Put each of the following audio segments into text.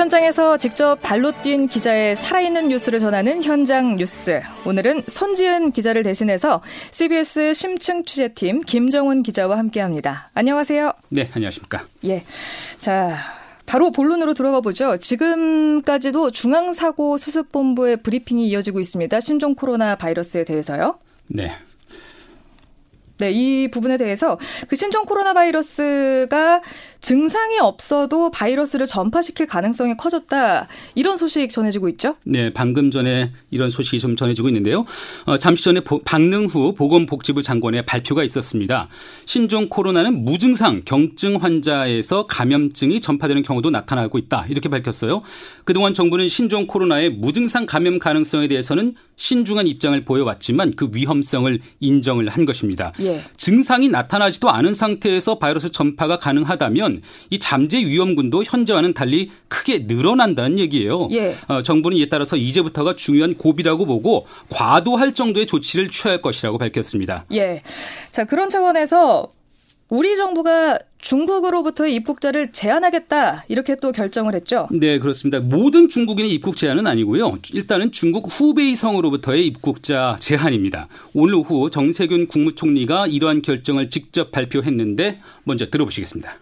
현장에서 직접 발로 뛴 기자의 살아있는 뉴스를 전하는 현장 뉴스. 오늘은 손지은 기자를 대신해서 CBS 심층 취재팀 김정훈 기자와 함께합니다. 안녕하세요. 네, 안녕하십니까. 예, 자. 바로 본론으로 들어가 보죠. 지금까지도 중앙사고수습본부의 브리핑이 이어지고 있습니다. 신종 코로나 바이러스에 대해서요. 네. 네, 이 부분에 대해서 그 신종 코로나 바이러스가 증상이 없어도 바이러스를 전파시킬 가능성이 커졌다. 이런 소식 전해지고 있죠? 네, 방금 전에 이런 소식이 좀 전해지고 있는데요. 어, 잠시 전에 보, 박능후 보건복지부 장관의 발표가 있었습니다. 신종 코로나는 무증상 경증 환자에서 감염증이 전파되는 경우도 나타나고 있다. 이렇게 밝혔어요. 그동안 정부는 신종 코로나의 무증상 감염 가능성에 대해서는 신중한 입장을 보여왔지만 그 위험성을 인정을 한 것입니다. 예. 증상이 나타나지도 않은 상태에서 바이러스 전파가 가능하다면 보면 이 잠재 위험군도 현재와는 달리 크게 늘어난다는 얘기예요. 예. 어, 정부는 이에 따라서 이제부터가 중요한 고비라고 보고 과도할 정도의 조치를 취할 것이라고 밝혔습니다. 예. 자, 그런 차원에서 우리 정부가 중국으로부터의 입국자를 제한하겠다 이렇게 또 결정을 했죠. 네, 그렇습니다. 모든 중국인의 입국 제한은 아니고요. 일단은 중국 후베이 성으로부터의 입국자 제한입니다. 오늘 오후 정세균 국무총리가 이러한 결정을 직접 발표했는데 먼저 들어보시겠습니다.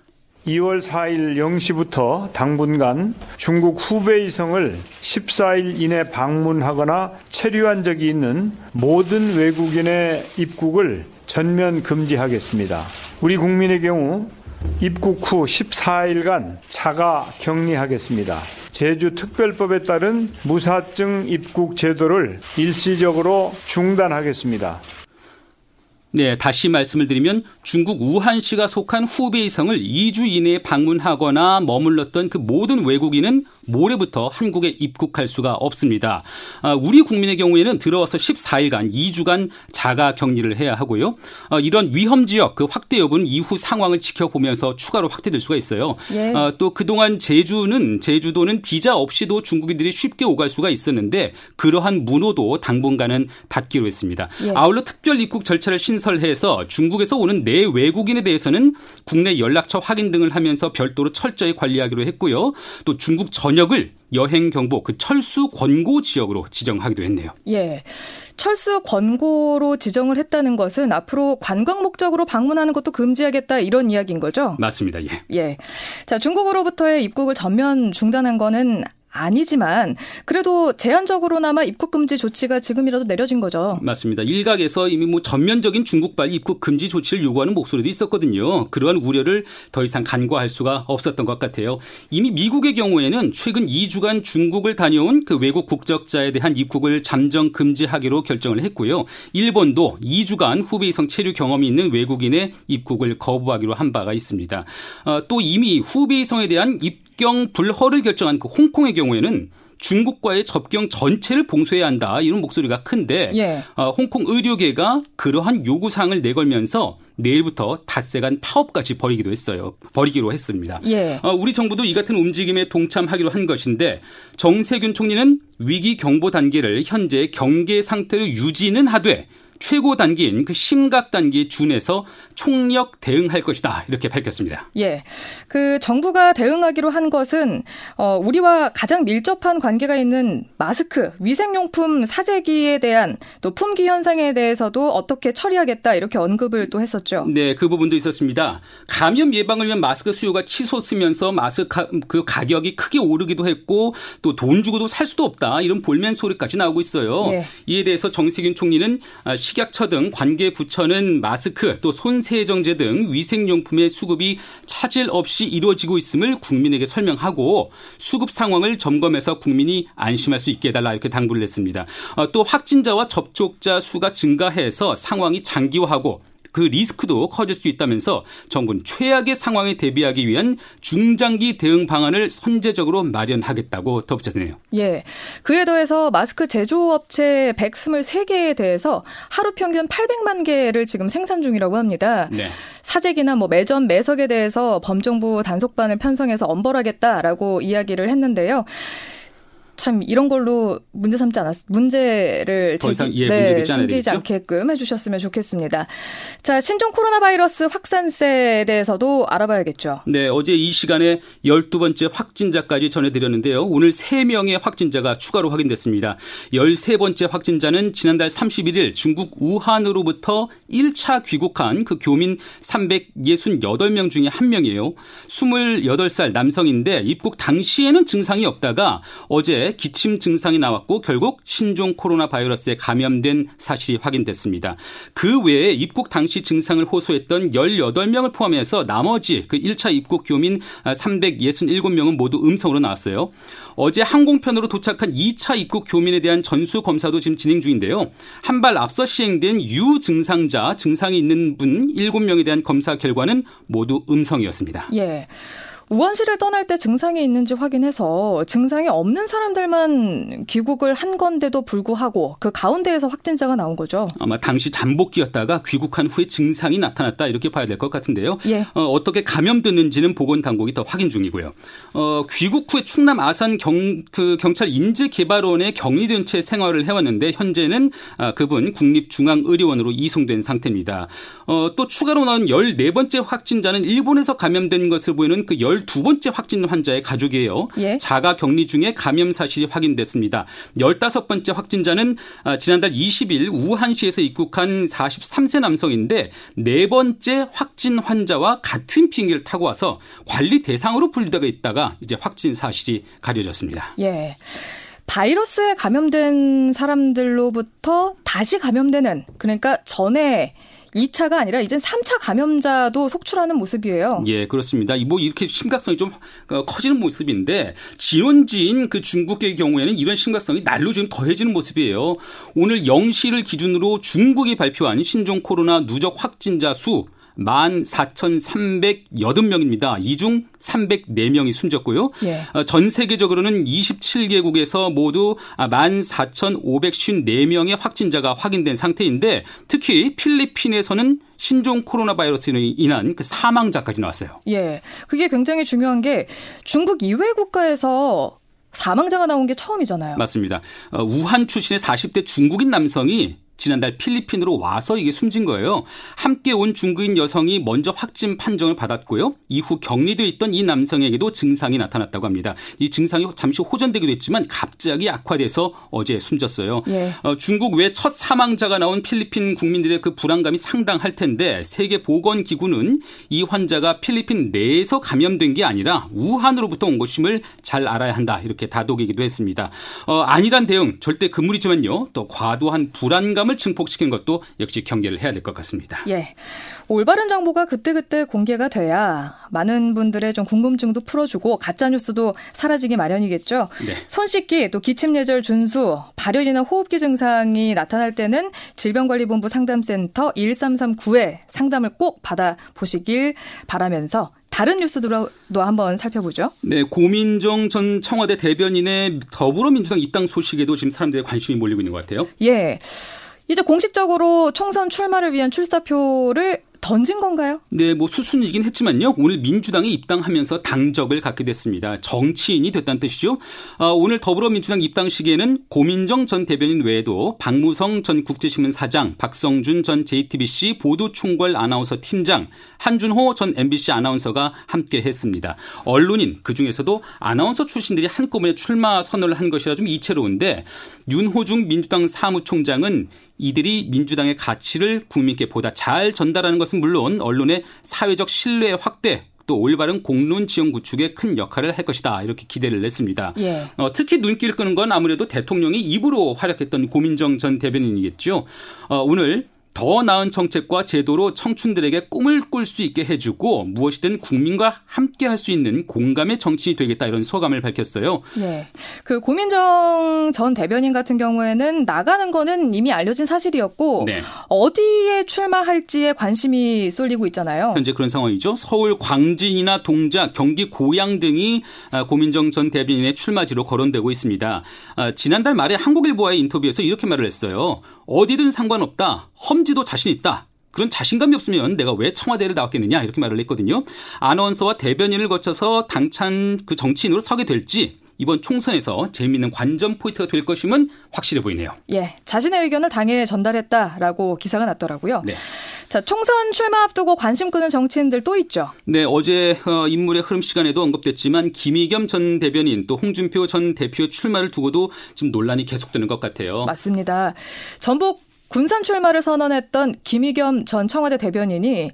2월 4일 0시부터 당분간 중국 후베이성을 14일 이내 방문하거나 체류한 적이 있는 모든 외국인의 입국을 전면 금지하겠습니다. 우리 국민의 경우 입국 후 14일간 자가 격리하겠습니다. 제주 특별법에 따른 무사증 입국 제도를 일시적으로 중단하겠습니다. 네, 다시 말씀을 드리면 중국 우한시가 속한 후베이성을 2주 이내에 방문하거나 머물렀던 그 모든 외국인은 모레부터 한국에 입국할 수가 없습니다. 아, 우리 국민의 경우에는 들어와서 14일간 2주간 자가 격리를 해야 하고요. 아, 이런 위험 지역 그 확대 여부는 이후 상황을 지켜보면서 추가로 확대될 수가 있어요. 예. 아, 또 그동안 제주는 제주도는 비자 없이도 중국인들이 쉽게 오갈 수가 있었는데 그러한 문호도 당분간은 닫기로 했습니다. 예. 아울러 특별 입국 절차를 신 설해서 중국에서 오는 내 외국인에 대해서는 국내 연락처 확인 등을 하면서 별도로 철저히 관리하기로 했고요. 또 중국 전역을 여행 경보 그 철수 권고 지역으로 지정하기도 했네요. 예. 철수 권고로 지정을 했다는 것은 앞으로 관광 목적으로 방문하는 것도 금지하겠다 이런 이야기인 거죠? 맞습니다. 예. 예. 자, 중국으로부터의 입국을 전면 중단한 거는 아니지만 그래도 제한적으로나마 입국 금지 조치가 지금이라도 내려진 거죠. 맞습니다. 일각에서 이미 뭐 전면적인 중국발 입국 금지 조치를 요구하는 목소리도 있었거든요. 그러한 우려를 더 이상 간과할 수가 없었던 것 같아요. 이미 미국의 경우에는 최근 2주간 중국을 다녀온 그 외국 국적자에 대한 입국을 잠정 금지하기로 결정을 했고요. 일본도 2주간 후베이성 체류 경험이 있는 외국인의 입국을 거부하기로 한 바가 있습니다. 어, 또 이미 후베이성에 대한 입 접경 불허를 결정한 그 홍콩의 경우에는 중국과의 접경 전체를 봉쇄해야 한다 이런 목소리가 큰데 예. 어, 홍콩 의료계가 그러한 요구 사항을 내걸면서 내일부터 닷새간 파업까지 벌이기도 했어요. 벌이기로 했습니다. 예. 어, 우리 정부도 이 같은 움직임에 동참하기로 한 것인데 정세균 총리는 위기 경보 단계를 현재 경계 상태로 유지는 하되 최고 단계인 그 심각 단계에 준해서 총력 대응할 것이다 이렇게 밝혔습니다. 예, 그 정부가 대응하기로 한 것은 어, 우리와 가장 밀접한 관계가 있는 마스크, 위생용품 사재기에 대한 또 품귀 현상에 대해서도 어떻게 처리하겠다 이렇게 언급을 또 했었죠. 네, 그 부분도 있었습니다. 감염 예방을 위한 마스크 수요가 치솟으면서 마스크 그 가격이 크게 오르기도 했고 또 돈 주고도 살 수도 없다 이런 볼멘 소리까지 나오고 있어요. 예. 이에 대해서 정세균 총리는 아, 식약처 등 관계 부처는 마스크 또 손세정제 등 위생용품의 수급이 차질 없이 이루어지고 있음을 국민에게 설명하고 수급 상황을 점검해서 국민이 안심할 수 있게 해달라 이렇게 당부를 했습니다. 어, 또 확진자와 접촉자 수가 증가해서 상황이 장기화하고 그 리스크도 커질 수 있다면서 정부는 최악의 상황에 대비하기 위한 중장기 대응 방안을 선제적으로 마련하겠다고 덧붙였네요. 예. 그에 더해서 마스크 제조업체 123개에 대해서 하루 평균 800만 개를 지금 생산 중이라고 합니다. 네. 사재기나 뭐 매점 매석에 대해서 범정부 단속반을 편성해서 엄벌하겠다라고 이야기를 했는데요. 자, 참 이런 걸로 문제 삼지 않았 문제를 더 이상 예, 네, 생기지 않게끔 해주셨으면 좋겠습니다. 자 신종 코로나 바이러스 확산세에 대해서도 알아봐야겠죠. 네 어제 이 시간에 12번째 확진자까지 전해드렸는데요. 오늘 3명의 확진자가 추가로 확인됐습니다. 13번째 확진자는 지난달 31일 중국 우한으로부터 1차 귀국한 그 교민 368명 중에 한 명이에요. 28살 남성인데 입국 당시에는 증상이 없다가 어제 기침 증상이 나왔고 결국 신종 코로나 바이러스에 감염된 사실이 확인됐습니다. 그 외에 입국 당시 증상을 호소했던 18명을 포함해서 나머지 그 1차 입국 교민 367명은 모두 음성으로 나왔어요. 어제 항공편으로 도착한 2차 입국 교민에 대한 전수 검사도 지금 진행 중인데요. 한 발 앞서 시행된 유증상자 증상이 있는 분 7명에 대한 검사 결과는 모두 음성이었습니다. 예. 우원시를 떠날 때 증상이 있는지 확인해서 증상이 없는 사람들만 귀국을 한 건데도 불구하고 그 가운데에서 확진자가 나온 거죠. 아마 당시 잠복기였다가 귀국한 후에 증상이 나타났다 이렇게 봐야 될 것 같은데요. 예. 어, 떻게 감염됐는지는 보건당국이 더 확인 중이고요. 어, 귀국 후에 충남 아산 경, 그 경찰 인재개발원에 격리된 채 생활을 해왔는데 현재는 아, 그분 국립중앙의료원으로 이송된 상태입니다. 어, 또 추가로 나온 14번째 확진자는 일본에서 감염된 것을 보이는 그 12번째 확진 환자의 가족이에요. 예. 자가 격리 중에 감염 사실이 확인됐습니다. 15번째 확진자는 아, 지난달 20일 우한시에서 입국한 43세 남성인데 네 번째 확진 환자와 같은 비행기를 타고 와서 관리 대상으로 분류되어 있다가 이제 확진 사실이 가려졌습니다. 예. 바이러스에 감염된 사람들로부터 다시 감염되는 그러니까 전에 2차가 아니라 이젠 3차 감염자도 속출하는 모습이에요. 예, 그렇습니다. 뭐 이렇게 심각성이 좀 어, 커지는 모습인데 진원지인 그 중국의 경우에는 이런 심각성이 날로 지금 더해지는 모습이에요. 오늘 0시를 기준으로 중국이 발표한 신종 코로나 누적 확진자 수 14,380명입니다. 이 중 304명이 숨졌고요. 예. 어, 전 세계적으로는 27개국에서 모두 14,554명의 확진자가 확인된 상태인데 특히 필리핀에서는 신종 코로나 바이러스로 인한 그 사망자까지 나왔어요. 예. 그게 굉장히 중요한 게 중국 이외 국가에서 사망자가 나온 게 처음이잖아요. 맞습니다. 어, 우한 출신의 40대 중국인 남성이 지난달 필리핀으로 와서 이게 숨진 거예요. 함께 온 중국인 여성이 먼저 확진 판정을 받았고요. 이후 격리돼 있던 이 남성에게도 증상이 나타났다고 합니다. 이 증상이 잠시 호전되기도 했지만 갑자기 악화돼서 어제 숨졌어요. 예. 어, 중국 외 첫 사망자가 나온 필리핀 국민들의 그 불안감이 상당할 텐데 세계 보건 기구는 이 환자가 필리핀 내에서 감염된 게 아니라 우한으로부터 온 것임을 잘 알아야 한다 이렇게 다독이기도 했습니다. 어, 안일한 대응 절대 금물이지만요. 또 과도한 불안감 불안감을 증폭시킨 것도 역시 경계를 해야 될 것 같습니다. 예. 올바른 정보가 그때그때 공개가 돼야 많은 분들의 좀 궁금증도 풀어주고 가짜 뉴스도 사라지기 마련이겠죠. 네. 손 씻기 또 기침 예절 준수, 발열이나 호흡기 증상이 나타날 때는 질병관리본부 상담센터 1339에 상담을 꼭 받아 보시길 바라면서 다른 뉴스들도 한번 살펴보죠. 네, 고민정 전 청와대 대변인의 더불어민주당 입당 소식에도 지금 사람들의 관심이 몰리고 있는 것 같아요. 예. 이제 공식적으로 총선 출마를 위한 출사표를 던진 건가요? 네, 뭐 수순이긴 했지만요. 오늘 민주당에 입당하면서 당적을 갖게 됐습니다. 정치인이 됐다는 뜻이죠. 아, 오늘 더불어민주당 입당식에는 고민정 전 대변인 외에도 박무성 전 국제신문 사장, 박성준 전 JTBC 보도총괄 아나운서 팀장, 한준호 전 MBC 아나운서가 함께 했습니다. 언론인 그 중에서도 아나운서 출신들이 한꺼번에 출마 선언을 한 것이라 좀 이채로운데 윤호중 민주당 사무총장은 이들이 민주당의 가치를 국민께 보다 잘 전달하는 것은 물론 언론의 사회적 신뢰 확대 또 올바른 공론 지형 구축에 큰 역할을 할 것이다 이렇게 기대를 냈습니다. 예. 어, 특히 눈길을 끄는 건 아무래도 대통령이 입으로 활약했던 고민정 전 대변인이겠죠. 어, 오늘 더 나은 정책과 제도로 청춘들에게 꿈을 꿀 수 있게 해주고 무엇이든 국민과 함께 할 수 있는 공감의 정치인이 되겠다 이런 소감을 밝혔어요. 네. 그 고민정 전 대변인 같은 경우에는 나가는 거는 이미 알려진 사실이었고 네. 어디에 출마할지에 관심이 쏠리고 있잖아요. 현재 그런 상황이죠. 서울 광진이나 동작, 경기 고양 등이 아, 고민정 전 대변인의 출마지로 거론되고 있습니다. 아, 지난달 말에 한국일보와의 인터뷰에서 이렇게 말을 했어요. 어디든 상관없다. 험 지도 자신 있다. 그런 자신감이 없으면 내가 왜 청와대를 나왔겠느냐 이렇게 말을 했거든요. 아나운서와 대변인을 거쳐서 당찬 그 정치인으로 서게 될지 이번 총선에서 재미있는 관전 포인트가 될 것임은 확실해 보이네요. 예, 자신의 의견을 당에 전달했다라고 기사가 났더라고요. 네. 자, 총선 출마 앞두고 관심 끄는 정치인들 또 있죠. 네, 어제 어, 인물의 흐름 시간에도 언급됐지만 김의겸 전 대변인 또 홍준표 전 대표 출마를 두고도 지금 논란이 계속되는 것 같아요. 맞습니다. 전북 군산 출마를 선언했던 김의겸 전 청와대 대변인이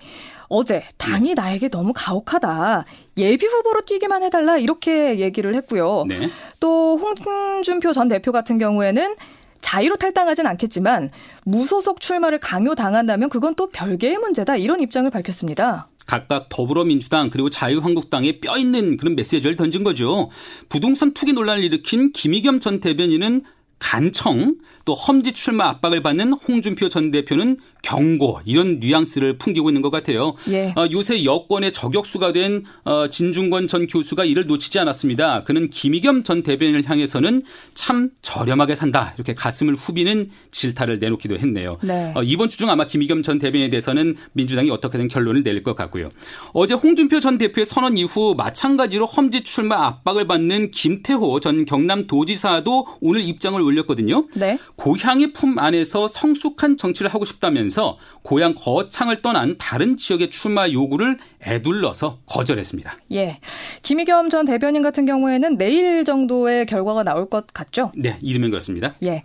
어제 당이 네. 나에게 너무 가혹하다. 예비 후보로 뛰기만 해달라 이렇게 얘기를 했고요. 네. 또 홍준표 전 대표 같은 경우에는 자의로 탈당하진 않겠지만 무소속 출마를 강요당한다면 그건 또 별개의 문제다 이런 입장을 밝혔습니다. 각각 더불어민주당 그리고 자유한국당에 뼈 있는 그런 메시지를 던진 거죠. 부동산 투기 논란을 일으킨 김의겸 전 대변인은 간청 또 험지 출마 압박을 받는 홍준표 전 대표는 경고 이런 뉘앙스를 풍기고 있는 것 같아요. 예. 어, 요새 여권의 저격수가 된 어, 진중권 전 교수가 이를 놓치지 않았습니다. 그는 김의겸 전 대변인을 향해서는 참 저렴하게 산다 이렇게 가슴을 후비는 질타를 내놓기도 했네요. 네. 어, 이번 주 중 아마 김의겸 전 대변인에 대해서는 민주당이 어떻게든 결론을 내릴 것 같고요. 어제 홍준표 전 대표의 선언 이후 마찬가지로 험지 출마 압박을 받는 김태호 전 경남도지사도 오늘 입장을 올렸거든요. 네. 고향의 품 안에서 성숙한 정치를 하고 싶다면서 고향 거창을 떠난 다른 지역의 출마 요구를 애둘러서 거절했습니다. 예. 김희겸 전 대변인 같은 경우에는 내일 정도의 결과가 나올 것 같죠? 네, 이르면 그렇습니다. 예.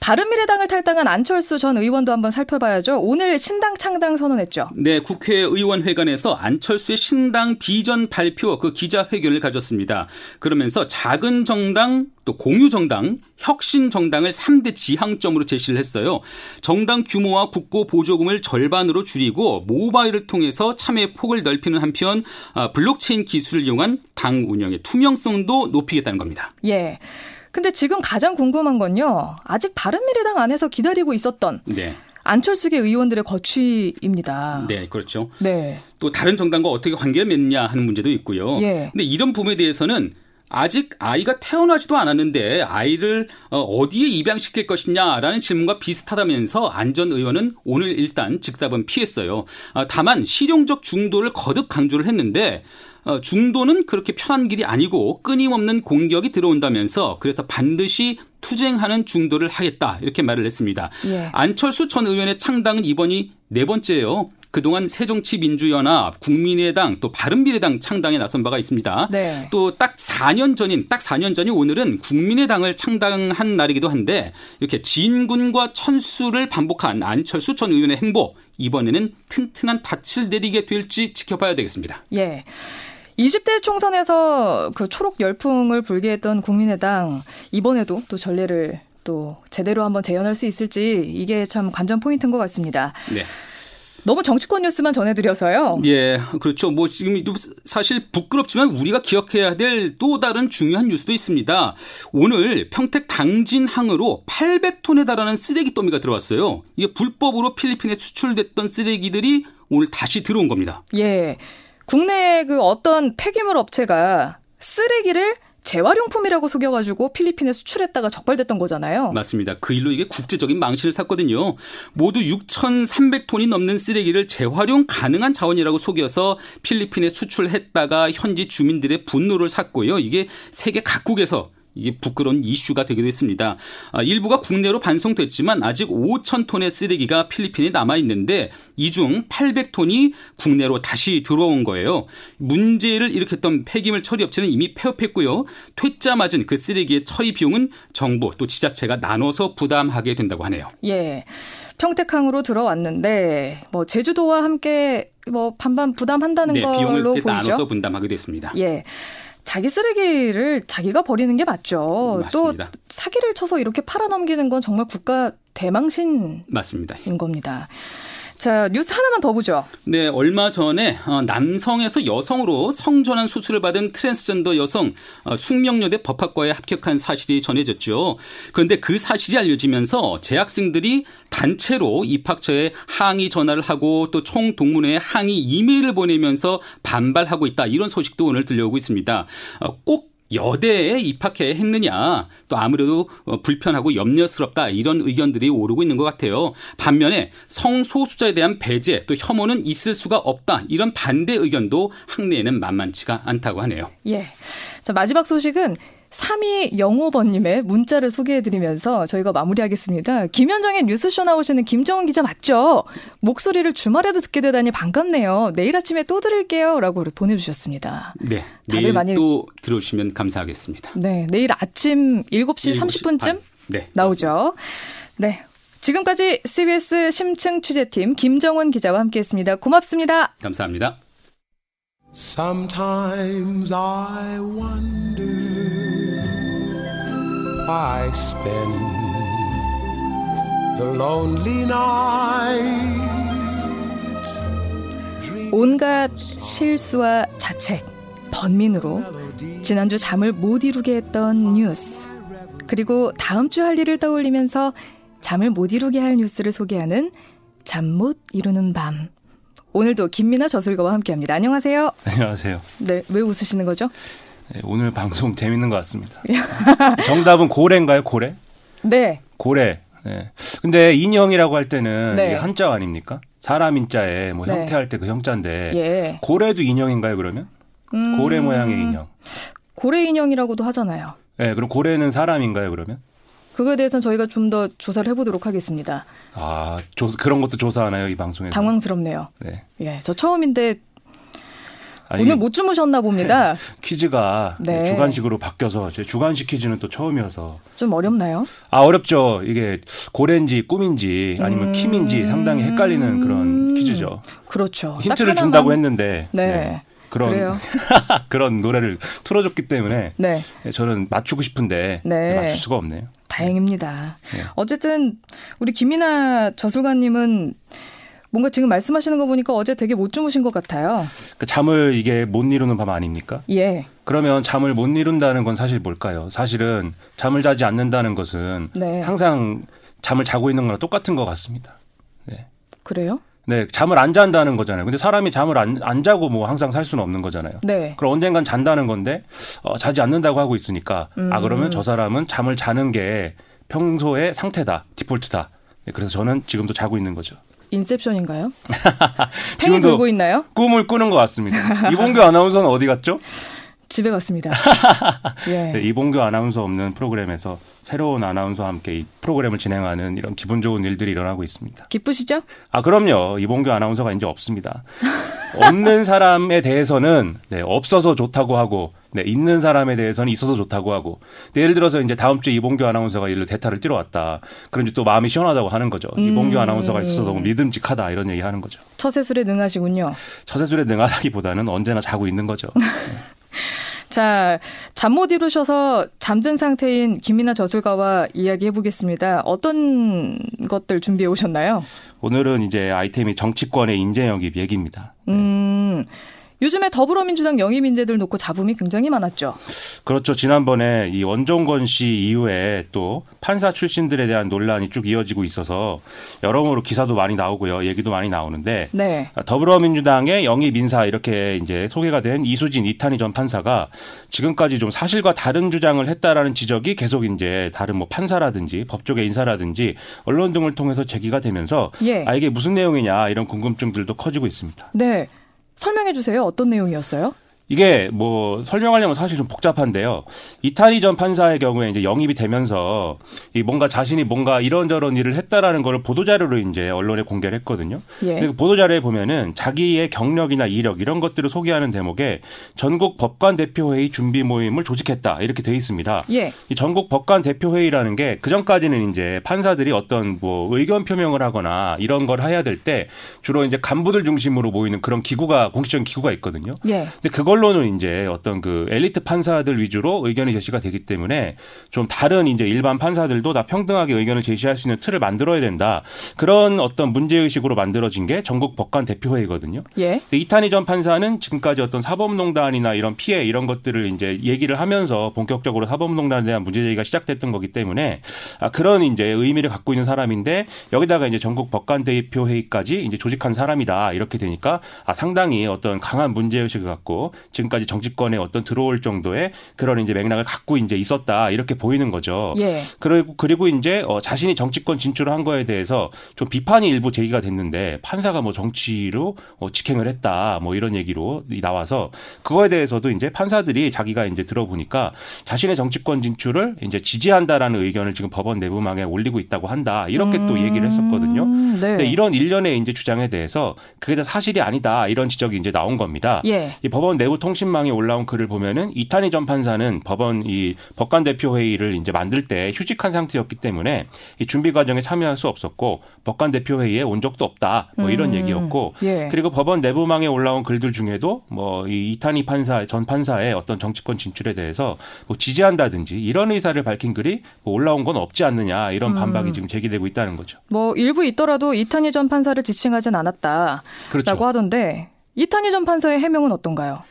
바른미래당을 탈당한 안철수 전 의원도 한번 살펴봐야죠. 오늘 신당 창당 선언했죠. 네, 국회의원회관에서 안철수의 신당 비전 발표 그 기자회견을 가졌습니다. 그러면서 작은 정당 또 공유 정당, 혁신 정당을 3대 지향점으로 제시를 했어요. 정당 규모와 국고 보조금을 절반으로 줄이고 모바일을 통해서 참여 폭을 넓 히는 한편 아, 블록체인 기술을 이용한 당 운영의 투명성도 높이겠다는 겁니다. 예. 근데 지금 가장 궁금한 건요. 아직 바른미래당 안에서 기다리고 있었던 네. 안철수계 의원들의 거취입니다. 네, 그렇죠. 네. 또 다른 정당과 어떻게 관계를 맺느냐 하는 문제도 있고요. 예. 근데 이런 부분에 대해서는 아직 아이가 태어나지도 않았는데 아이를 어, 어디에 입양시킬 것이냐라는 질문과 비슷하다면서 안전 의원은 오늘 일단 즉답은 피했어요. 아, 다만 실용적 중도를 거듭 강조를 했는데 어, 중도는 그렇게 편한 길이 아니고 끊임없는 공격이 들어온다면서 그래서 반드시 투쟁하는 중도를 하겠다 이렇게 말을 했습니다. 예. 안철수 전 의원의 창당은 이번이 네 번째예요. 그동안 새정치민주연합, 국민의당, 또 바른미래당 창당에 나선 바가 있습니다. 네. 또딱 4년 전인 딱 4년 전이 오늘은 국민의당을 창당한 날이기도 한데 이렇게 진군과 천수를 반복한 안철수 전 의원의 행보 이번에는 튼튼한 닻을 내리게 될지 지켜봐야 되겠습니다. 예. 20대 총선에서 그 초록 열풍을 불게 했던 국민의당 이번에도 또 전례를 또 제대로 한번 재현할 수 있을지 이게 참 관전 포인트인 것 같습니다. 네. 너무 정치권 뉴스만 전해드려서요. 예, 그렇죠. 뭐 지금 사실 부끄럽지만 우리가 기억해야 될 또 다른 중요한 뉴스도 있습니다. 오늘 평택 당진항으로 800톤에 달하는 쓰레기 더미가 들어왔어요. 이게 불법으로 필리핀에 수출됐던 쓰레기들이 오늘 다시 들어온 겁니다. 예. 국내 그 어떤 폐기물 업체가 쓰레기를 재활용품이라고 속여가지고 필리핀에 수출했다가 적발됐던 거잖아요. 맞습니다. 그 일로 이게 국제적인 망신을 샀거든요. 모두 6,300톤이 넘는 쓰레기를 재활용 가능한 자원이라고 속여서 필리핀에 수출했다가 현지 주민들의 분노를 샀고요. 이게 세계 각국에서 이게 부끄러운 이슈가 되기도 했습니다. 아, 일부가 국내로 반송됐지만 아직 5천 톤의 쓰레기가 필리핀에 남아 있는데 이 중 800톤이 국내로 다시 들어온 거예요. 문제를 일으켰던 폐기물 처리 업체는 이미 폐업했고요. 퇴짜 맞은 그 쓰레기의 처리 비용은 정부 또 지자체가 나눠서 부담하게 된다고 하네요. 예. 평택항으로 들어왔는데 뭐 제주도와 함께 뭐 반반 부담한다는 네, 걸로 비용을 보이죠. 나눠서 분담하게 됐습니다. 예. 자기 쓰레기를 자기가 버리는 게 맞죠. 맞습니다. 또 사기를 쳐서 이렇게 팔아넘기는 건 정말 국가 대망신인 맞습니다. 겁니다. 자, 뉴스 하나만 더 보죠. 네, 얼마 전에 어, 남성에서 여성으로 성전환 수술을 받은 트랜스젠더 여성 어, 숙명여대 법학과에 합격한 사실이 전해졌죠. 그런데 그 사실이 알려지면서 재학생들이 단체로 입학처에 항의 전화를 하고 또 총동문회에 항의 이메일을 보내면서 반발하고 있다. 이런 소식도 오늘 들려오고 있습니다. 어, 꼭 여대에 입학해 했느냐 또 아무래도 어, 불편하고 염려스럽다 이런 의견들이 오르고 있는 것 같아요. 반면에 성소수자에 대한 배제 또 혐오는 있을 수가 없다 이런 반대 의견도 학내에는 만만치가 않다고 하네요. 예. 자 마지막 소식은 3205번님의 문자를 소개해드리면서 저희가 마무리하겠습니다. 김현정의 뉴스쇼 나오시는 김정은 기자 맞죠? 목소리를 주말에도 듣게 되다니 반갑네요. 내일 아침에 또 들을게요. 라고 보내주셨습니다. 네. 내일 많이... 또 들어오시면 감사하겠습니다. 네. 내일 아침 7시, 7시 30분쯤 네, 나오죠. 네. 지금까지 CBS 심층 취재팀 김정은 기자와 함께 했습니다. 고맙습니다. 감사합니다. Sometimes I wonder why spend the lonely night. 온갖 실수와 자책, 번민으로 지난주 잠을 못 이루게 했던 뉴스. 그리고 다음 주 할 일을 떠올리면서 잠을 못 이루게 할 뉴스를 소개하는 잠 못 이루는 밤. 오늘도 김민아 저술가와 함께합니다. 안녕하세요. 안녕하세요. 네, 왜 웃으시는 거죠? 네, 오늘 방송 재밌는 것 같습니다. 정답은 고래인가요? 고래? 네. 고래. 네. 근데 인형이라고 할 때는 네. 한자 아닙니까? 사람 인자에 뭐 네. 형태 할 때 그 형자인데 예. 고래도 인형인가요? 그러면 음... 고래 모양의 인형. 고래 인형이라고도 하잖아요. 네, 그럼 고래는 사람인가요? 그러면? 그거에 대해서는 저희가 좀 더 조사를 해보도록 하겠습니다. 아, 조, 그런 것도 조사하나요, 이 방송에서? 당황스럽네요. 네. 예, 저 처음인데 아니, 오늘 못 주무셨나 봅니다. 퀴즈가 네. 주간식으로 바뀌어서 제 주간식 퀴즈는 또 처음이어서 좀 어렵나요? 아 어렵죠. 이게 고래인지 꿈인지 아니면 음... 킴인지 상당히 헷갈리는 그런 퀴즈죠. 그렇죠. 힌트를 준다고 했는데 네. 네. 그런 그런 노래를 틀어줬기 때문에 네. 저는 맞추고 싶은데 네. 맞출 수가 없네요. 다행입니다. 네. 어쨌든 우리 김이나 저술가님은 뭔가 지금 말씀하시는 거 보니까 어제 되게 못 주무신 것 같아요. 그 잠을 이게 못 이루는 밤 아닙니까? 예. 그러면 잠을 못 이룬다는 건 사실 뭘까요? 사실은 잠을 자지 않는다는 것은 네. 항상 잠을 자고 있는 거랑 똑같은 것 같습니다. 네. 그래요? 네, 잠을 안 잔다는 거잖아요. 근데 사람이 잠을 안, 안 자고 뭐 항상 살 수는 없는 거잖아요. 네. 그럼 언젠간 잔다는 건데, 어, 자지 않는다고 하고 있으니까, 음. 아, 그러면 저 사람은 잠을 자는 게 평소의 상태다, 디폴트다. 네, 그래서 저는 지금도 자고 있는 거죠. 인셉션인가요? 팽이 돌고 있나요? 꿈을 꾸는 것 같습니다. 이봉규 아나운서는 어디 갔죠? 집에 갔습니다. 예. 네, 이봉규 아나운서 없는 프로그램에서 새로운 아나운서와 함께 이 프로그램을 진행하는 이런 기분 좋은 일들이 일어나고 있습니다. 기쁘시죠? 아 그럼요. 이봉규 아나운서가 이제 없습니다. 없는 사람에 대해서는 네, 없어서 좋다고 하고 네, 있는 사람에 대해서는 있어서 좋다고 하고 네, 예를 들어서 이제 다음 주에 이봉규 아나운서가 일로 대타를 뛰러 왔다. 그런지 또 마음이 시원하다고 하는 거죠. 음. 이봉규 아나운서가 있어서 너무 믿음직하다 이런 얘기 하는 거죠. 처세술에 능하시군요. 처세술에 능하다기보다는 언제나 자고 있는 거죠. 자, 잠 못 이루셔서 잠든 상태인 김이나 저술가와 이야기해 보겠습니다. 어떤 것들 준비해 오셨나요? 오늘은 이제 아이템이 정치권의 인재 영입 얘기입니다. 음. 요즘에 더불어민주당 영입 인재들 놓고 잡음이 굉장히 많았죠. 그렇죠. 지난번에 이 원종건 씨 이후에 또 판사 출신들에 대한 논란이 쭉 이어지고 있어서 여러모로 기사도 많이 나오고요. 얘기도 많이 나오는데 네. 더불어민주당의 영입 인사 이렇게 이제 소개가 된 이수진 이탄희 전 판사가 지금까지 좀 사실과 다른 주장을 했다라는 지적이 계속 이제 다른 뭐 판사라든지 법조계 인사라든지 언론 등을 통해서 제기가 되면서 예. 아 이게 무슨 내용이냐 이런 궁금증들도 커지고 있습니다. 네. 설명해 주세요. 어떤 내용이었어요? 이게 뭐 설명하려면 사실 좀 복잡한데요. 이탈리 전 판사의 경우에 이제 영입이 되면서 이 뭔가 자신이 뭔가 이런저런 일을 했다라는 걸 보도자료로 이제 언론에 공개를 했거든요. 예. 그 보도자료에 보면은 자기의 경력이나 이력 이런 것들을 소개하는 대목에 전국 법관 대표회의 준비 모임을 조직했다 이렇게 돼 있습니다. 예. 이 전국 법관 대표회의라는 게 그 전까지는 이제 판사들이 어떤 뭐 의견 표명을 하거나 이런 걸 해야 될 때 주로 이제 간부들 중심으로 모이는 그런 기구가 공식적인 기구가 있거든요. 예. 근데 그걸 그걸로는 이제 어떤 그 엘리트 판사들 위주로 의견이 제시가 되기 때문에 좀 다른 이제 일반 판사들도 다 평등하게 의견을 제시할 수 있는 틀을 만들어야 된다. 그런 어떤 문제 의식으로 만들어진 게 전국 법관 대표회의거든요. 예. 이탄희 전 판사는 지금까지 어떤 사법농단이나 이런 피해 이런 것들을 이제 얘기를 하면서 본격적으로 사법농단에 대한 문제 제기가 시작됐던 거기 때문에 아, 그런 이제 의미를 갖고 있는 사람인데 여기다가 이제 전국 법관 대표회의까지 이제 조직한 사람이다 이렇게 되니까 아, 상당히 어떤 강한 문제 의식을 갖고 지금까지 정치권에 어떤 들어올 정도의 그런 이제 맥락을 갖고 이제 있었다 이렇게 보이는 거죠. 예. 그리고 그리고 이제 어 자신이 정치권 진출을 한 거에 대해서 좀 비판이 일부 제기가 됐는데 판사가 뭐 정치로 어 직행을 했다 뭐 이런 얘기로 나와서 그거에 대해서도 이제 판사들이 자기가 이제 들어보니까 자신의 정치권 진출을 이제 지지한다라는 의견을 지금 법원 내부망에 올리고 있다고 한다 이렇게 음. 또 얘기를 했었거든요. 네. 근데 이런 일련의 이제 주장에 대해서 그게 다 사실이 아니다 이런 지적이 이제 나온 겁니다. 예. 이 법원 내부 통신망에 올라온 글을 보면은 이탄희 전 판사는 법원 이 법관 대표 회의를 이제 만들 때 휴직한 상태였기 때문에 이 준비 과정에 참여할 수 없었고 법관 대표 회의에 온 적도 없다 뭐 이런 음. 얘기였고 예. 그리고 법원 내부망에 올라온 글들 중에도 뭐 이 이탄희 판사 전 판사의 어떤 정치권 진출에 대해서 뭐 지지한다든지 이런 의사를 밝힌 글이 뭐 올라온 건 없지 않느냐 이런 반박이 음. 지금 제기되고 있다는 거죠. 뭐 일부 있더라도 이탄희 전 판사를 지칭하진 않았다라고 그렇죠. 하던데 이탄희 전 판사의 해명은 어떤가요?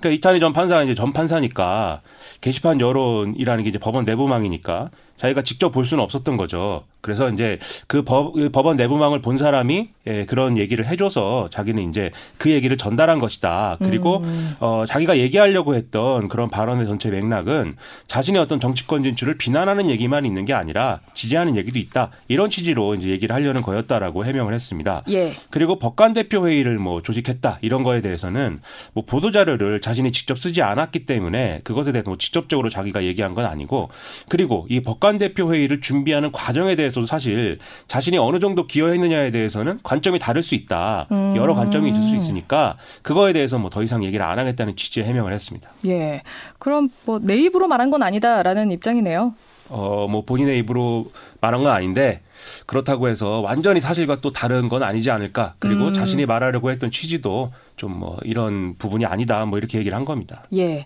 그러니까 이탄희 전 판사가 이제 전 판사니까 게시판 여론이라는 게 이제 법원 내부망이니까 자기가 직접 볼 수는 없었던 거죠. 그래서 이제 그 법, 그 법원 내부망을 본 사람이 예, 그런 얘기를 해줘서 자기는 이제 그 얘기를 전달한 것이다. 그리고 음. 어, 자기가 얘기하려고 했던 그런 발언의 전체 맥락은 자신의 어떤 정치권 진출을 비난하는 얘기만 있는 게 아니라 지지하는 얘기도 있다. 이런 취지로 이제 얘기를 하려는 거였다라고 해명을 했습니다. 예. 그리고 법관 대표 회의를 뭐 조직했다 이런 거에 대해서는 뭐 보도 자료를 자신이 직접 쓰지 않았기 때문에 그것에 대해서 뭐 직접적으로 자기가 얘기한 건 아니고 그리고 이 법관 대표 회의를 준비하는 과정에 대해서도 사실 자신이 어느 정도 기여했느냐에 대해서는 관점이 다를 수 있다. 음. 여러 관점이 있을 수 있으니까 그거에 대해서 뭐 더 이상 얘기를 안 하겠다는 취지의 해명을 했습니다. 예. 그럼 뭐 내 입으로 말한 건 아니다라는 입장이네요. 어, 뭐 본인의 입으로 말한 건 아닌데 그렇다고 해서 완전히 사실과 또 다른 건 아니지 않을까. 그리고 음. 자신이 말하려고 했던 취지도 좀 뭐 이런 부분이 아니다. 뭐 이렇게 얘기를 한 겁니다. 예.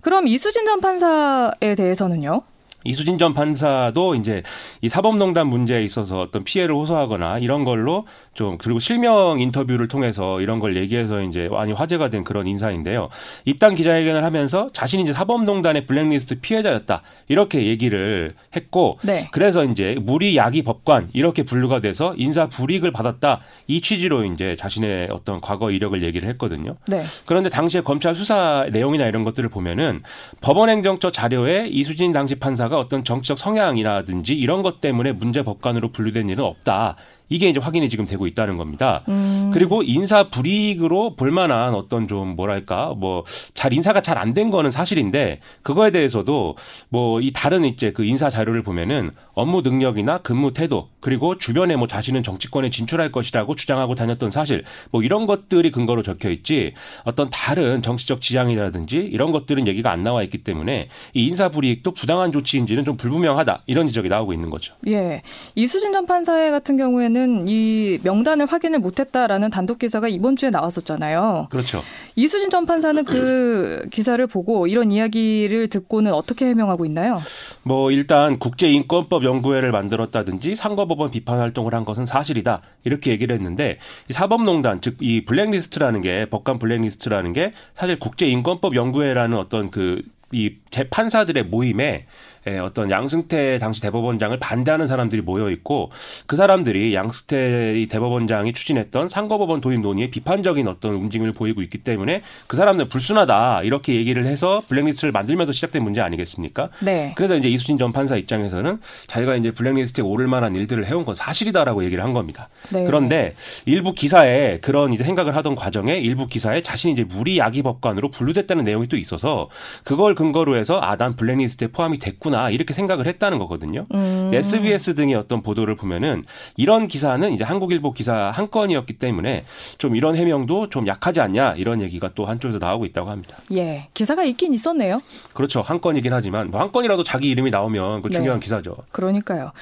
그럼 이수진 전 판사에 대해서는요? 이수진 전 판사도 이제 이 사법농단 문제에 있어서 어떤 피해를 호소하거나 이런 걸로 좀 그리고 실명 인터뷰를 통해서 이런 걸 얘기해서 이제 많이 화제가 된 그런 인사인데요. 입당 기자회견을 하면서 자신이 이제 사법농단의 블랙리스트 피해자였다 이렇게 얘기를 했고 네. 그래서 이제 무리 야기 법관 이렇게 분류가 돼서 인사 불이익을 받았다 이 취지로 이제 자신의 어떤 과거 이력을 얘기를 했거든요. 네. 그런데 당시에 검찰 수사 내용이나 이런 것들을 보면은 법원행정처 자료에 이수진 당시 판사가 어떤 정치적 성향이라든지 이런 것 때문에 문제 법관으로 분류된 일은 없다. 이게 이제 확인이 지금 되고 있다는 겁니다. 음. 그리고 인사 불이익으로 볼만한 어떤 좀 뭐랄까 뭐 잘 인사가 잘 안 된 거는 사실인데 그거에 대해서도 뭐 이 다른 이제 그 인사 자료를 보면은 업무 능력이나 근무 태도 그리고 주변에 뭐 자신은 정치권에 진출할 것이라고 주장하고 다녔던 사실 뭐 이런 것들이 근거로 적혀 있지 어떤 다른 정치적 지향이라든지 이런 것들은 얘기가 안 나와 있기 때문에 이 인사 불이익도 부당한 조치인지는 좀 불분명하다 이런 지적이 나오고 있는 거죠. 예. 이수진 전 판사회 같은 경우에는 이 명단을 확인을 못했다라는 단독 기사가 이번 주에 나왔었잖아요. 그렇죠. 이수진 전 판사는 그 기사를 보고 이런 이야기를 듣고는 어떻게 해명하고 있나요? 뭐 일단 국제인권법 연구회를 만들었다든지 상고법원 비판 활동을 한 것은 사실이다. 이렇게 얘기를 했는데 이 사법농단 즉 이 블랙리스트라는 게 법관 블랙리스트라는 게 사실 국제인권법 연구회라는 어떤 그 이 재판사들의 모임에 예, 어떤 양승태 당시 대법원장을 반대하는 사람들이 모여 있고 그 사람들이 양승태 대법원장이 추진했던 상고법원 도입 논의에 비판적인 어떤 움직임을 보이고 있기 때문에 그 사람들 불순하다 이렇게 얘기를 해서 블랙리스트를 만들면서 시작된 문제 아니겠습니까? 네. 그래서 이제 이수진 전 판사 입장에서는 자기가 이제 블랙리스트에 오를 만한 일들을 해온 건 사실이다라고 얘기를 한 겁니다. 네. 그런데 일부 기사에 그런 이제 생각을 하던 과정에 일부 기사에 자신이 이제 무리 야기 법관으로 분류됐다는 내용이 또 있어서 그걸 근거로 해서 아 난 블랙리스트에 포함이 됐구나. 거구나 이렇게 생각을 했다는 거거든요. 음. SBS 등의 어떤 보도를 보면은 이런 기사는 이제 한국일보 기사 한 건이었기 때문에 좀 이런 해명도 좀 약하지 않냐 이런 얘기가 또 한쪽에서 나오고 있다고 합니다. 예, 기사가 있긴 있었네요. 그렇죠, 한 건이긴 하지만 뭐 한 건이라도 자기 이름이 나오면 그 중요한 네. 기사죠. 그러니까요.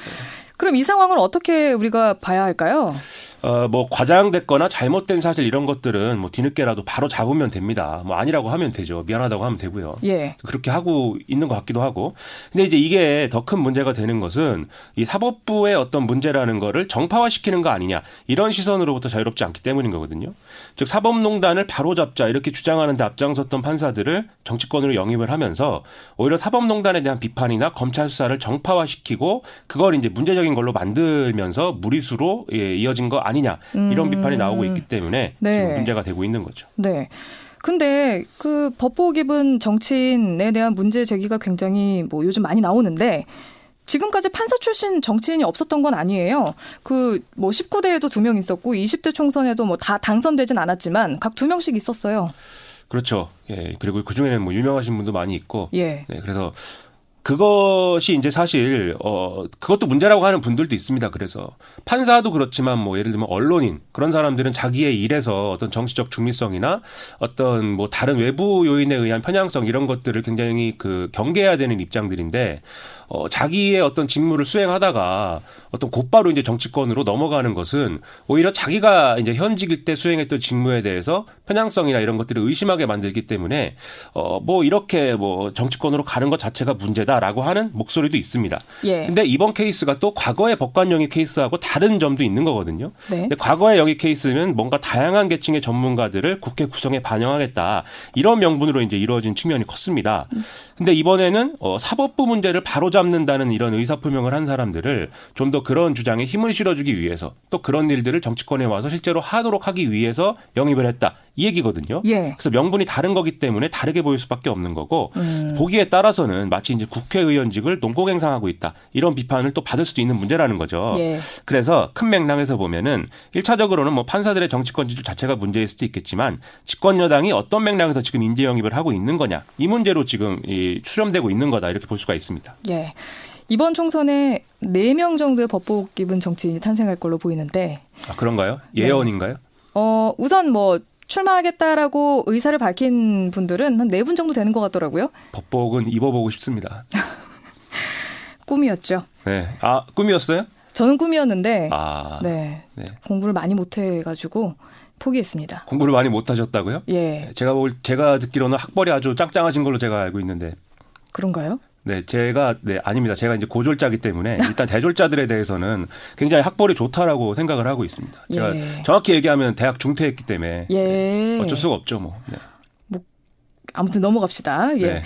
그럼 이 상황을 어떻게 우리가 봐야 할까요? 어, 뭐 과장됐거나 잘못된 사실 이런 것들은 뭐 뒤늦게라도 바로 잡으면 됩니다. 뭐 아니라고 하면 되죠. 미안하다고 하면 되고요. 예. 그렇게 하고 있는 것 같기도 하고. 근데 이제 이게 더 큰 문제가 되는 것은 이 사법부의 어떤 문제라는 거를 정파화시키는 거 아니냐 이런 시선으로부터 자유롭지 않기 때문인 거거든요. 즉 사법농단을 바로 잡자 이렇게 주장하는데 앞장섰던 판사들을 정치권으로 영입을 하면서 오히려 사법농단에 대한 비판이나 검찰 수사를 정파화시키고 그걸 이제 문제적인 걸로 만들면서 무리수로 예, 이어진 거 아니냐 이런 음. 비판이 나오고 있기 때문에 네. 지금 문제가 되고 있는 거죠. 네. 근데 그 법복 입은 정치인에 대한 문제 제기가 굉장히 뭐 요즘 많이 나오는데 지금까지 판사 출신 정치인이 없었던 건 아니에요. 그 뭐 19대에도 두 명 있었고 20대 총선에도 뭐 다 당선되진 않았지만 각 두 명씩 있었어요. 그렇죠. 예. 그리고 그 중에는 뭐 유명하신 분도 많이 있고. 예. 네. 그래서 그것이 이제 사실 어 그것도 문제라고 하는 분들도 있습니다. 그래서 판사도 그렇지만 뭐 예를 들면 언론인 그런 사람들은 자기의 일에서 어떤 정치적 중립성이나 어떤 뭐 다른 외부 요인에 의한 편향성 이런 것들을 굉장히 그 경계해야 되는 입장들인데 어, 자기의 어떤 직무를 수행하다가 어떤 곧바로 이제 정치권으로 넘어가는 것은 오히려 자기가 이제 현직일 때 수행했던 직무에 대해서 편향성이나 이런 것들을 의심하게 만들기 때문에 어, 뭐 이렇게 뭐 정치권으로 가는 것 자체가 문제다 라고 하는 목소리도 있습니다. 예. 근데 이번 케이스가 또 과거의 법관 영입 케이스하고 다른 점도 있는 거거든요. 네. 근데 과거의 영입 케이스는 뭔가 다양한 계층의 전문가들을 국회 구성에 반영하겠다 이런 명분으로 이제 이루어진 측면이 컸습니다. 근데 이번에는 어, 사법부 문제를 바로 잡는다는 이런 의사표명을 한 사람들을 좀 더 그런 주장에 힘을 실어주기 위해서 또 그런 일들을 정치권에 와서 실제로 하도록 하기 위해서 영입을 했다. 이 얘기거든요. 예. 그래서 명분이 다른 거기 때문에 다르게 보일 수밖에 없는 거고 음. 보기에 따라서는 마치 이제 국회의원직을 농공행상하고 있다. 이런 비판을 또 받을 수도 있는 문제라는 거죠. 예. 그래서 큰 맥락에서 보면은 1차적으로는 뭐 판사들의 정치권 지주 자체가 문제일 수도 있겠지만 집권 여당이 어떤 맥락에서 지금 인재 영입을 하고 있는 거냐 이 문제로 지금 이 수렴되고 있는 거다 이렇게 볼 수가 있습니다. 예. 이번 총선에 4명 정도의 법복 입은 정치인이 탄생할 걸로 보이는데 아, 그런가요? 네. 예언인가요? 어, 우선 뭐 출마하겠다라고 의사를 밝힌 분들은 한 네 분 정도 되는 것 같더라고요. 법복은 입어보고 싶습니다. 꿈이었죠. 네. 아 꿈이었어요? 저는 꿈이었는데 아 네. 네. 공부를 많이 못 해가지고 포기했습니다. 공부를 많이 못 하셨다고요? 예, 제가 볼 제가 듣기로는 학벌이 아주 짱짱하신 걸로 제가 알고 있는데 그런가요? 네, 제가 네 아닙니다. 제가 이제 고졸자기 때문에 일단 대졸자들에 대해서는 굉장히 학벌이 좋다라고 생각을 하고 있습니다. 제가 예. 정확히 얘기하면 대학 중퇴했기 때문에 예. 어쩔 수가 없죠, 뭐. 네. 아무튼 넘어갑시다. 예. 네.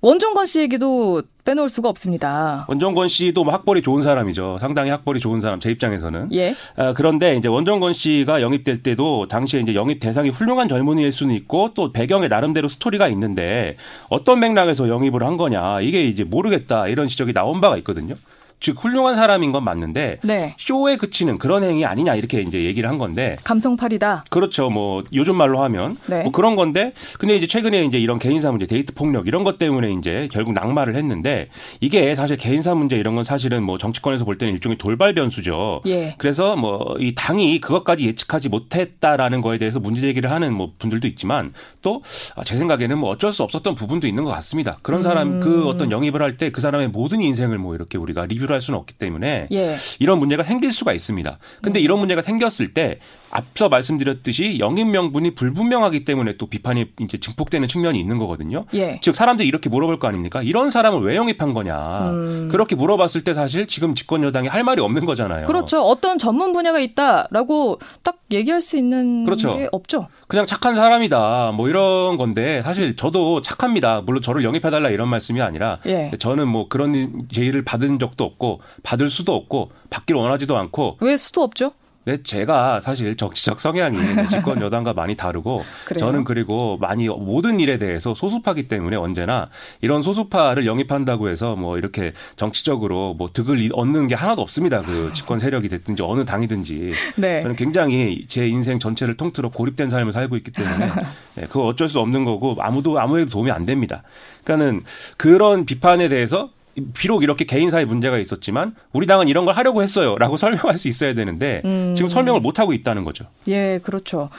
원종건 씨 얘기도 빼놓을 수가 없습니다. 원정권 씨도 뭐 학벌이 좋은 사람이죠. 상당히 학벌이 좋은 사람 제 입장에서는. 예. 아, 그런데 이제 원정권 씨가 영입될 때도 당시에 이제 영입 대상이 훌륭한 젊은이일 수는 있고 또 배경에 나름대로 스토리가 있는데 어떤 맥락에서 영입을 한 거냐 이게 이제 모르겠다 이런 지적이 나온 바가 있거든요. 즉 훌륭한 사람인 건 맞는데 네. 쇼에 그치는 그런 행위 아니냐 이렇게 이제 얘기를 한 건데 감성팔이다. 그렇죠. 뭐 요즘 말로 하면 네. 뭐 그런 건데 근데 이제 최근에 이제 이런 개인사 문제, 데이트 폭력 이런 것 때문에 이제 결국 낙마를 했는데 이게 사실 개인사 문제 이런 건 사실은 뭐 정치권에서 볼 때는 일종의 돌발 변수죠. 예. 그래서 뭐 이 당이 그것까지 예측하지 못했다라는 거에 대해서 문제 제기를 하는 뭐 분들도 있지만 또 제 생각에는 뭐 어쩔 수 없었던 부분도 있는 것 같습니다. 그런 사람 음. 그 어떤 영입을 할 때 그 사람의 모든 인생을 뭐 이렇게 우리가 리뷰 를할 수는 없기 때문에 예. 이런 문제가 생길 수가 있습니다. 근데 이런 문제가 생겼을 때 앞서 말씀드렸듯이 영입 명분이 불분명하기 때문에 또 비판이 이제 증폭되는 측면이 있는 거거든요. 예. 즉 사람들이 이렇게 물어볼 거 아닙니까? 이런 사람을 왜 영입한 거냐. 음. 그렇게 물어봤을 때 사실 지금 집권 여당이 할 말이 없는 거잖아요. 그렇죠. 어떤 전문 분야가 있다라고 딱 얘기할 수 있는 그렇죠. 게 없죠. 그냥 착한 사람이다. 뭐 이런 건데 사실 저도 착합니다. 물론 저를 영입해 달라 이런 말씀이 아니라 예. 저는 뭐 그런 제의를 받은 적도 없고 받을 수도 없고 받기를 원하지도 않고 왜 수도 없죠? 네, 제가 사실 정치적 성향이 집권 여당과 많이 다르고? 저는 그리고 많이 모든 일에 대해서 소수파기 때문에 언제나 이런 소수파를 영입한다고 해서 뭐 이렇게 정치적으로 뭐 득을 이- 얻는 게 하나도 없습니다. 그 집권 세력이 됐든지 어느 당이든지 네. 저는 굉장히 제 인생 전체를 통틀어 고립된 삶을 살고 있기 때문에 네, 그거 어쩔 수 없는 거고 아무도 아무에도 도움이 안 됩니다. 그러니까는 그런 비판에 대해서 비록 이렇게 개인사의 문제가 있었지만 우리 당은 이런 걸 하려고 했어요라고 설명할 수 있어야 되는데 음. 지금 설명을 못 하고 있다는 거죠. 예, 그렇죠.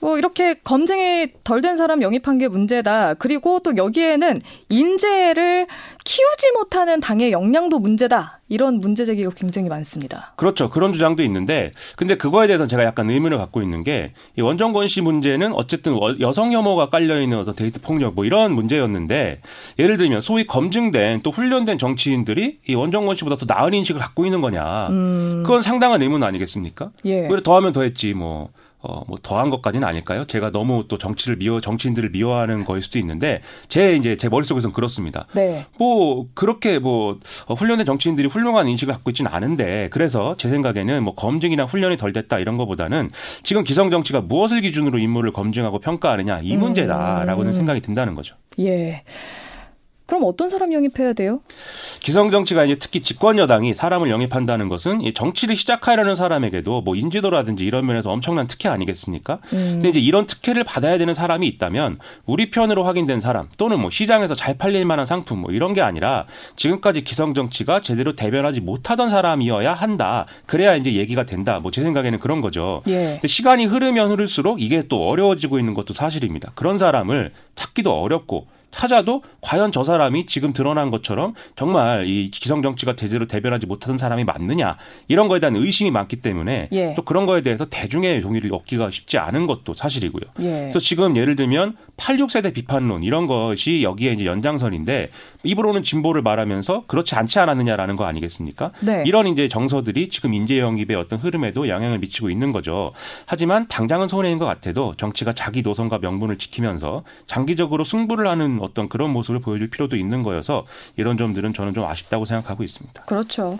뭐 이렇게 검증이 덜 된 사람 영입한 게 문제다. 그리고 또 여기에는 인재를 키우지 못하는 당의 역량도 문제다. 이런 문제 제기가 굉장히 많습니다. 그렇죠. 그런 주장도 있는데 근데 그거에 대해서는 제가 약간 의문을 갖고 있는 게 이 원정권 씨 문제는 어쨌든 워- 여성 혐오가 깔려 있는 어떤 데이트 폭력 뭐 이런 문제였는데 예를 들면 소위 검증된 또 훈련된 정치인들이 이 원정권 씨보다 더 나은 인식을 갖고 있는 거냐. 음, 그건 상당한 의문 아니겠습니까? 예. 오히려 더하면 더했지 뭐. 어, 뭐, 더한 것까지는 아닐까요? 제가 너무 또 정치를 미워, 정치인들을 미워하는 거일 수도 있는데, 제, 이제, 제 머릿속에서는 그렇습니다. 네. 뭐, 그렇게 뭐, 어, 훈련된 정치인들이 훌 훌륭한 인식을 갖고 있지는 않은데 그래서 제 생각에는 뭐 검증이나 훈련이 덜 됐다 이런 것보다는 지금 기성 정치가 무엇을 기준으로 인물을 검증하고 평가하느냐 이 문제다라고는 음. 생각이 든다는 거죠. 예. 그럼 어떤 사람 영입해야 돼요? 기성 정치가 이제 특히 집권 여당이 사람을 영입한다는 것은 정치를 시작하려는 사람에게도 뭐 인지도라든지 이런 면에서 엄청난 특혜 아니겠습니까? 음. 근데 이제 이런 특혜를 받아야 되는 사람이 있다면 우리 편으로 확인된 사람 또는 뭐 시장에서 잘 팔릴 만한 상품 뭐 이런 게 아니라 지금까지 기성 정치가 제대로 대변하지 못하던 사람이어야 한다. 그래야 이제 얘기가 된다. 뭐 제 생각에는 그런 거죠. 예. 근데 시간이 흐르면 흐를수록 이게 또 어려워지고 있는 것도 사실입니다. 그런 사람을 찾기도 어렵고 찾아도 과연 저 사람이 지금 드러난 것처럼 정말 이 기성 정치가 제대로 대변하지 못하는 사람이 맞느냐 이런 거에 대한 의심이 많기 때문에 예. 또 그런 거에 대해서 대중의 동의를 얻기가 쉽지 않은 것도 사실이고요. 예. 그래서 지금 예를 들면 86세대 비판론 이런 것이 여기에 이제 연장선인데 입으로는 진보를 말하면서 그렇지 않지 않았느냐라는 거 아니겠습니까? 네. 이런 이제 정서들이 지금 인재 영입의 어떤 흐름에도 영향을 미치고 있는 거죠. 하지만 당장은 손해인 것 같아도 정치가 자기 노선과 명분을 지키면서 장기적으로 승부를 하는 어떤 그런 모습을 보여줄 필요도 있는 거여서 이런 점들은 저는 좀 아쉽다고 생각하고 있습니다. 그렇죠.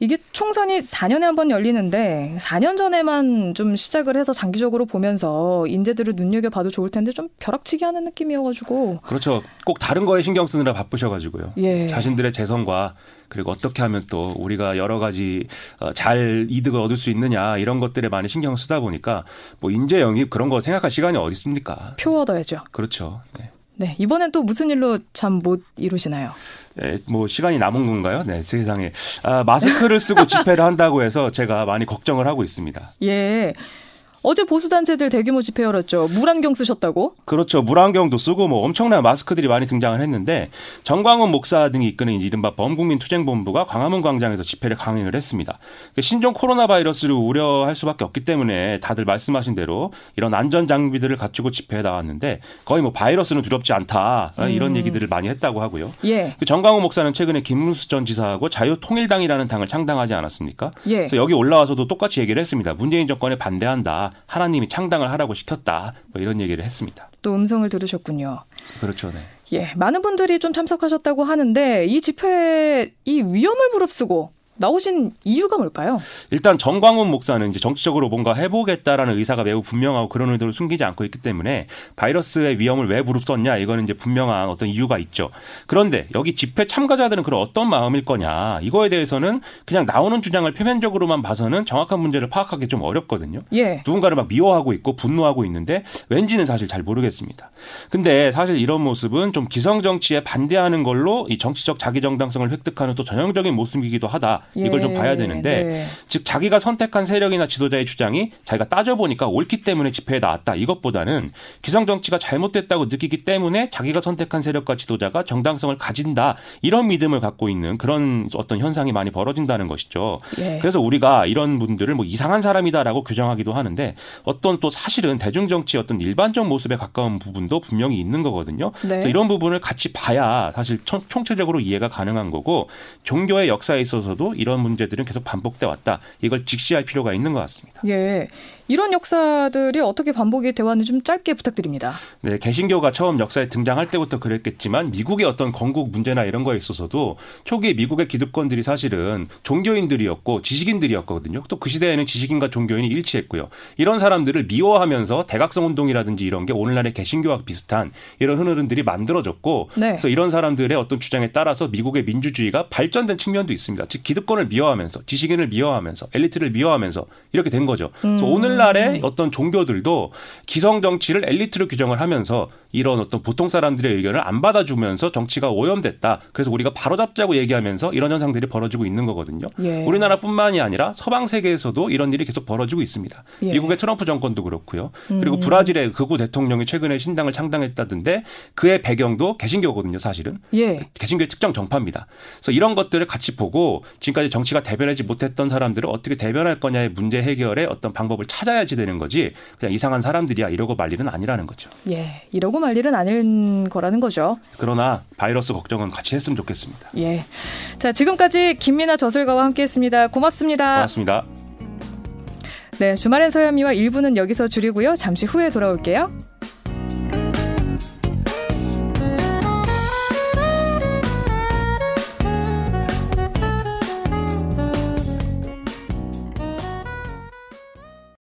이게 총선이 4년에 한 번 열리는데 4년 전에만 좀 시작을 해서 장기적으로 보면서 인재들을 눈여겨봐도 좋을 텐데 좀 벼락치기 하는 느낌이어가지고. 그렇죠. 꼭 다른 거에 신경 쓰느라 바쁘셔가지고요. 예. 자신들의 재선과 그리고 어떻게 하면 또 우리가 여러 가지 어, 잘 이득을 얻을 수 있느냐 이런 것들에 많이 신경 쓰다 보니까 뭐 인재 영입 그런 거 생각할 시간이 어디 있습니까? 표 얻어야죠. 그렇죠. 네. 네, 이번엔 또 무슨 일로 잠못 이루시나요? 네, 뭐 시간이 남은 건가요? 네, 세상에. 아, 마스크를 쓰고 집회를 한다고 해서 제가 많이 걱정을 하고 있습니다. 예. 어제 보수단체들 대규모 집회 열었죠. 물안경 쓰셨다고? 그렇죠. 물안경도 쓰고 뭐 엄청난 마스크들이 많이 등장을 했는데 정광훈 목사 등이 이끄는 이른바 범국민 투쟁본부가 광화문 광장에서 집회를 강행을 했습니다. 그 신종 코로나 바이러스를 우려할 수밖에 없기 때문에 다들 말씀하신 대로 이런 안전 장비들을 갖추고 집회에 나왔는데 거의 뭐 바이러스는 두렵지 않다 이런 음. 얘기들을 많이 했다고 하고요. 예. 그 정광훈 목사는 최근에 김문수 전 지사하고 자유통일당이라는 당을 창당하지 않았습니까? 예. 그래서 여기 올라와서도 똑같이 얘기를 했습니다. 문재인 정권에 반대한다. 하나님이 창당을 하라고 시켰다. 뭐 이런 얘기를 했습니다. 또 음성을 들으셨군요. 그렇죠. 네. 예, 많은 분들이 좀 참석하셨다고 하는데 이 집회에 이 위험을 무릅쓰고 나오신 이유가 뭘까요? 일단 정광훈 목사는 이제 정치적으로 뭔가 해보겠다라는 의사가 매우 분명하고 그런 의도를 숨기지 않고 있기 때문에 바이러스의 위험을 왜 무릅썼냐 이거는 이제 분명한 어떤 이유가 있죠. 그런데 여기 집회 참가자들은 그런 어떤 마음일 거냐 이거에 대해서는 그냥 나오는 주장을 표면적으로만 봐서는 정확한 문제를 파악하기 좀 어렵거든요. 예. 누군가를 막 미워하고 있고 분노하고 있는데 왠지는 사실 잘 모르겠습니다. 근데 사실 이런 모습은 좀 기성 정치에 반대하는 걸로 이 정치적 자기 정당성을 획득하는 또 전형적인 모습이기도 하다. 이걸 예. 좀 봐야 되는데 네. 즉 자기가 선택한 세력이나 지도자의 주장이 자기가 따져보니까 옳기 때문에 집회에 나왔다 이것보다는 기성 정치가 잘못됐다고 느끼기 때문에 자기가 선택한 세력과 지도자가 정당성을 가진다 이런 믿음을 갖고 있는 그런 어떤 현상이 많이 벌어진다는 것이죠. 예. 그래서 우리가 이런 분들을 뭐 이상한 사람이다라고 규정하기도 하는데 어떤 또 사실은 대중 정치 어떤 일반적 모습에 가까운 부분도 분명히 있는 거거든요. 네. 그래서 이런 부분을 같이 봐야 사실 총체적으로 이해가 가능한 거고 종교의 역사에 있어서도 이런 문제들은 계속 반복돼 왔다. 이걸 직시할 필요가 있는 것 같습니다. 예. 이런 역사들이 어떻게 반복이 되어 왔는지 좀 짧게 부탁드립니다. 네, 개신교가 처음 역사에 등장할 때부터 그랬겠지만 미국의 어떤 건국 문제나 이런 거에 있어서도 초기에 미국의 기득권들이 사실은 종교인들이었고 지식인들이었거든요. 또 그 시대에는 지식인과 종교인이 일치했고요. 이런 사람들을 미워하면서 대각성 운동이라든지 이런 게 오늘날의 개신교와 비슷한 이런 흐름들이 만들어졌고 네. 그래서 이런 사람들의 어떤 주장에 따라서 미국의 민주주의가 발전된 측면도 있습니다. 즉 기득권을 미워하면서 지식인을 미워하면서 엘리트를 미워하면서 이렇게 된 거죠. 그래서 음. 오늘 날의 어떤 종교들도 기성 정치를 엘리트로 규정을 하면서 이런 어떤 보통 사람들의 의견을 안 받아주면서 정치가 오염됐다. 그래서 우리가 바로잡자고 얘기하면서 이런 현상들이 벌어지고 있는 거거든요. 예. 우리나라뿐만이 아니라 서방 세계에서도 이런 일이 계속 벌어지고 있습니다. 예. 미국의 트럼프 정권도 그렇고요. 그리고 음. 브라질의 극우 대통령이 최근에 신당을 창당했다던데 그의 배경도 개신교거든요, 사실은. 예. 개신교의 특정 정파입니다. 그래서 이런 것들을 같이 보고 지금까지 정치가 대변하지 못했던 사람들을 어떻게 대변할 거냐의 문제 해결의 어떤 방법을 찾아야지 되는 거지 그냥 이상한 사람들이야 이러고 말 일은 아니라는 거죠. 예. 이러고 말 일은 아닌 거라는 거죠. 그러나 바이러스 걱정은 같이 했으면 좋겠습니다. 예. 자, 지금까지 김민아 저술가와 함께 했습니다. 고맙습니다. 고맙습니다. 네, 주말엔 서현미와 1부는 여기서 줄이고요. 잠시 후에 돌아올게요.